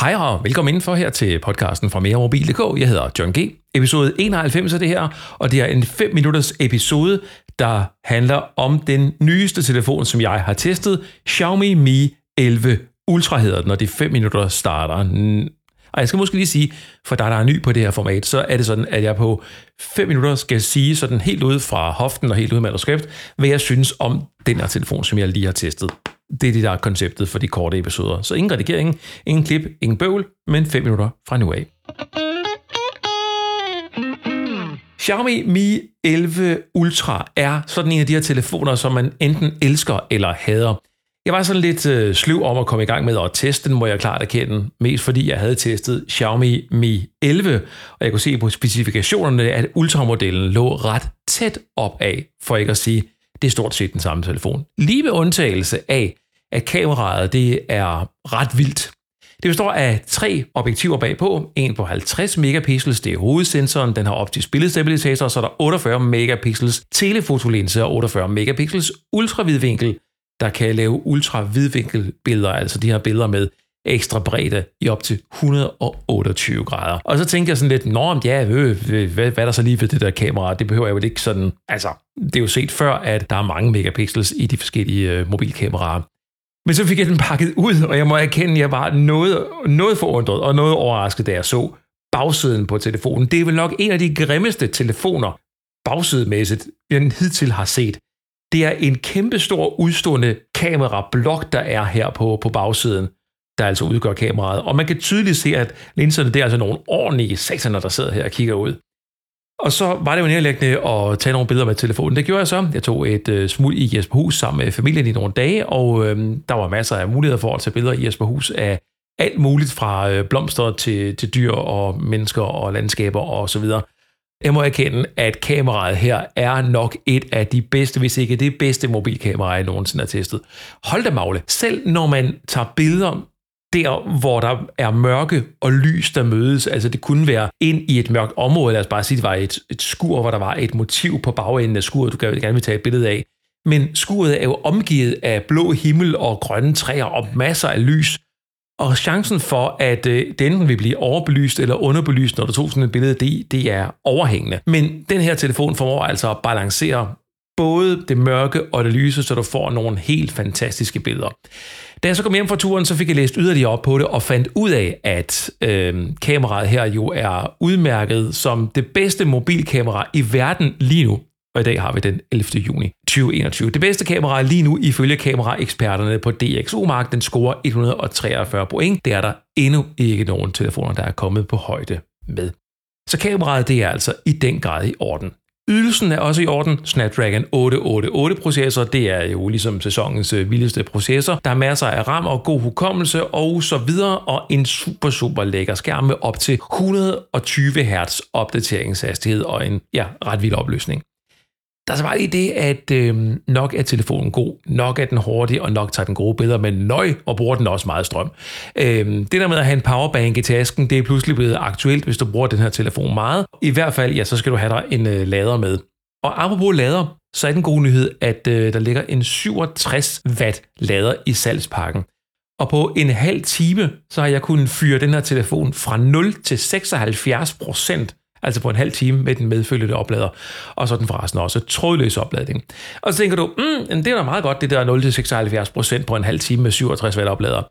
Hej og velkommen indenfor her til podcasten fra meremobil.dk. Jeg hedder John G. Episode 91 er det her, og det er en 5 minutters episode, der handler om den nyeste telefon, som jeg har testet. Xiaomi Mi 11 Ultra hedder den, og det er 5 minutter starter. Og jeg skal måske lige sige, for dig, der er ny på det her format, så er det sådan, at jeg på 5 minutter skal sige sådan helt ud fra hoften og helt ud af manuskript, hvad jeg synes om den her telefon, som jeg lige har testet. Det er det, der er konceptet for de korte episoder. Så ingen redigering, ingen klip, ingen bøvl, men 5 minutter fra nu af. Xiaomi Mi 11 Ultra er sådan en af de her telefoner, som man enten elsker eller hader. Jeg var sådan lidt øh, sløv om at komme i gang med at teste den, må jeg klart erkende, mest fordi jeg havde testet Xiaomi Mi 11, og jeg kunne se på specifikationerne, at ultramodellen lå ret tæt op af, for ikke at sige, det er stort set den samme telefon. Lige med undtagelse af, at kameraet det er ret vildt. Det består af tre objektiver bagpå. En på 50 megapixels, det er hovedsensoren, den har optisk billedstabilisator, og så er der 48 megapixels telefotolinse og 48 megapixels ultravidvinkel, der kan lave ultravidvinkelbilleder, altså de her billeder med ekstra bredde i op til 128 grader. Og så tænker jeg sådan lidt, nå, ja, øh, hvad, hvad er der så lige ved det der kamera? Det behøver jeg jo ikke sådan, altså, det er jo set før, at der er mange megapixels i de forskellige øh, mobilkameraer. Men så fik jeg den pakket ud, og jeg må erkende, at jeg var noget, noget forundret og noget overrasket, da jeg så bagsiden på telefonen. Det er vel nok en af de grimmeste telefoner, bagsidemæssigt, jeg hidtil har set. Det er en kæmpestor udstående kamerablok, der er her på, på bagsiden, der altså udgør kameraet. Og man kan tydeligt se, at linserne, det er altså nogle ordentlige sataner, der sidder her og kigger ud. Og så var det jo nærlæggende at tage nogle billeder med telefonen. Det gjorde jeg så. Jeg tog et øh, smut i Jesperhus sammen med familien i nogle dage, og øh, der var masser af muligheder for at tage billeder i Jesperhus af alt muligt fra øh, blomster til, til dyr og mennesker og landskaber og så videre. Jeg må erkende, at kameraet her er nok et af de bedste, hvis ikke det bedste mobilkamera, jeg nogensinde har testet. Hold da magle. Selv når man tager billeder der, hvor der er mørke og lys, der mødes. Altså det kunne være ind i et mørkt område, lad os bare sige, det var et, et skur, hvor der var et motiv på bagenden af skuret, du gerne vil tage et billede af. Men skuret er jo omgivet af blå himmel og grønne træer og masser af lys. Og chancen for, at øh, den enten vil blive overbelyst eller underbelyst, når du tog sådan et billede, det, det er overhængende. Men den her telefon formår altså at balancere både det mørke og det lyse, så du får nogle helt fantastiske billeder. Da jeg så kom hjem fra turen, så fik jeg læst yderligere op på det og fandt ud af, at øh, kameraet her jo er udmærket som det bedste mobilkamera i verden lige nu. Og i dag har vi den 11. juni 2021. Det bedste kamera lige nu ifølge kameraeksperterne på DxO-mark, den scorer 143 point. Det er der endnu ikke nogen telefoner, der er kommet på højde med. Så kameraet det er altså i den grad i orden. Ydelsen er også i orden. Snapdragon 888 processor, det er jo ligesom sæsonens øh, vildeste processor. Der er masser af RAM og god hukommelse og så videre, og en super, super lækker skærm med op til 120 Hz opdateringshastighed og en ja, ret vild opløsning. Der er så bare lige det, at øh, nok er telefonen god, nok er den hurtig, og nok tager den gode billeder, men nøj, og bruger den også meget strøm. Øh, det der med at have en powerbank i tasken, det er pludselig blevet aktuelt, hvis du bruger den her telefon meget. I hvert fald, ja, så skal du have dig en øh, lader med. Og apropos lader, så er den gode nyhed, at øh, der ligger en 67 watt lader i salgspakken. Og på en halv time, så har jeg kunnet fyre den her telefon fra 0 til 76 procent altså på en halv time med den medfølgende oplader, og så den forresten også trådløs opladning. Og så tænker du, mm, det er da meget godt, det der 0-76% på en halv time med 67 watt oplader.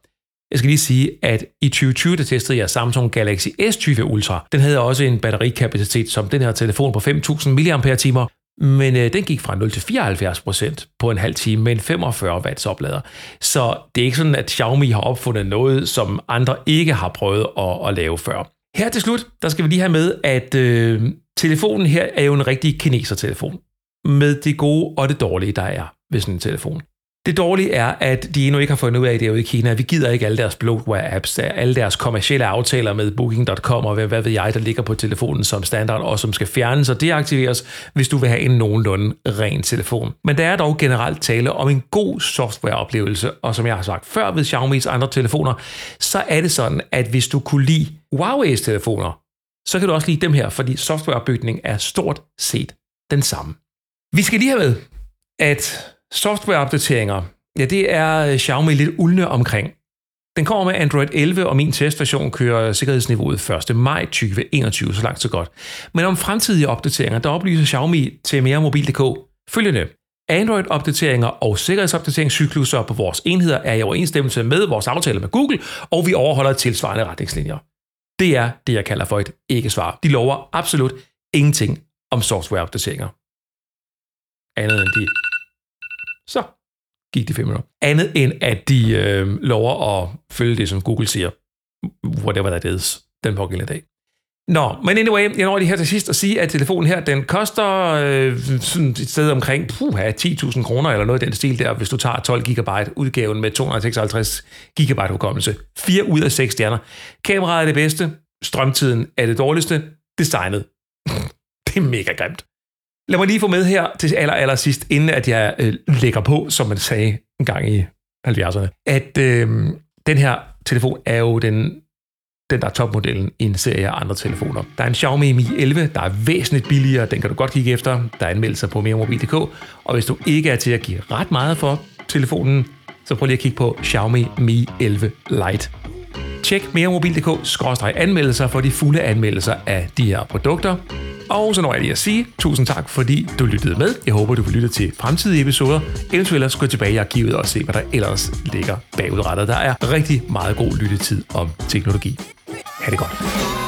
Jeg skal lige sige, at i 2020, der testede jeg Samsung Galaxy S20 Ultra. Den havde også en batterikapacitet som den her telefon på 5.000 mAh, men øh, den gik fra 0 til 74% på en halv time med en 45 watts oplader. Så det er ikke sådan, at Xiaomi har opfundet noget, som andre ikke har prøvet at, at lave før. Her til slut, der skal vi lige have med, at øh, telefonen her er jo en rigtig kineser-telefon. Med det gode og det dårlige, der er ved sådan en telefon. Det dårlige er, at de endnu ikke har fundet ud af det ude i Kina. Vi gider ikke alle deres bloatware-apps, alle deres kommercielle aftaler med Booking.com og hvad, hvad ved jeg, der ligger på telefonen som standard og som skal fjernes og deaktiveres, hvis du vil have en nogenlunde ren telefon. Men der er dog generelt tale om en god softwareoplevelse, og som jeg har sagt før ved Xiaomi's andre telefoner, så er det sådan, at hvis du kunne lide Huawei's telefoner, så kan du også lide dem her, fordi softwareopbygning er stort set den samme. Vi skal lige have med, at Softwareopdateringer, ja, det er øh, Xiaomi lidt uldne omkring. Den kommer med Android 11, og min testversion kører sikkerhedsniveauet 1. maj 2021, så langt så godt. Men om fremtidige opdateringer, der oplyser Xiaomi til meremobil.dk følgende. Android-opdateringer og sikkerhedsopdateringscykluser på vores enheder er i overensstemmelse med vores aftale med Google, og vi overholder tilsvarende retningslinjer. Det er det, jeg kalder for et ikke-svar. De lover absolut ingenting om softwareopdateringer. Andet end de... Så gik de fem minutter. Andet end at de øh, lover at følge det, som Google siger. Whatever that is, den pågældende dag. Nå, men anyway, jeg når lige her til sidst at sige, at telefonen her, den koster øh, sådan et sted omkring puha, 10.000 kroner eller noget i den stil der, hvis du tager 12 GB udgaven med 256 GB hukommelse. 4 ud af 6 stjerner. Kameraet er det bedste, strømtiden er det dårligste, designet. det er mega grimt. Lad mig lige få med her til aller, aller sidst, inden at jeg øh, lægger på, som man sagde en gang i 70'erne, at øh, den her telefon er jo den den der er topmodellen i en serie af andre telefoner. Der er en Xiaomi Mi 11, der er væsentligt billigere, den kan du godt kigge efter. Der er anmeldelser på meremobil.dk, og hvis du ikke er til at give ret meget for telefonen, så prøv lige at kigge på Xiaomi Mi 11 Lite. Tjek meremobil.dk-anmeldelser for de fulde anmeldelser af de her produkter. Og så når jeg lige at sige tusind tak, fordi du lyttede med. Jeg håber, du vil lytte til fremtidige episoder. Eventuelt gå tilbage i arkivet og se, hvad der ellers ligger bagudrettet. Der er rigtig meget god lyttetid om teknologi. Ha' det godt.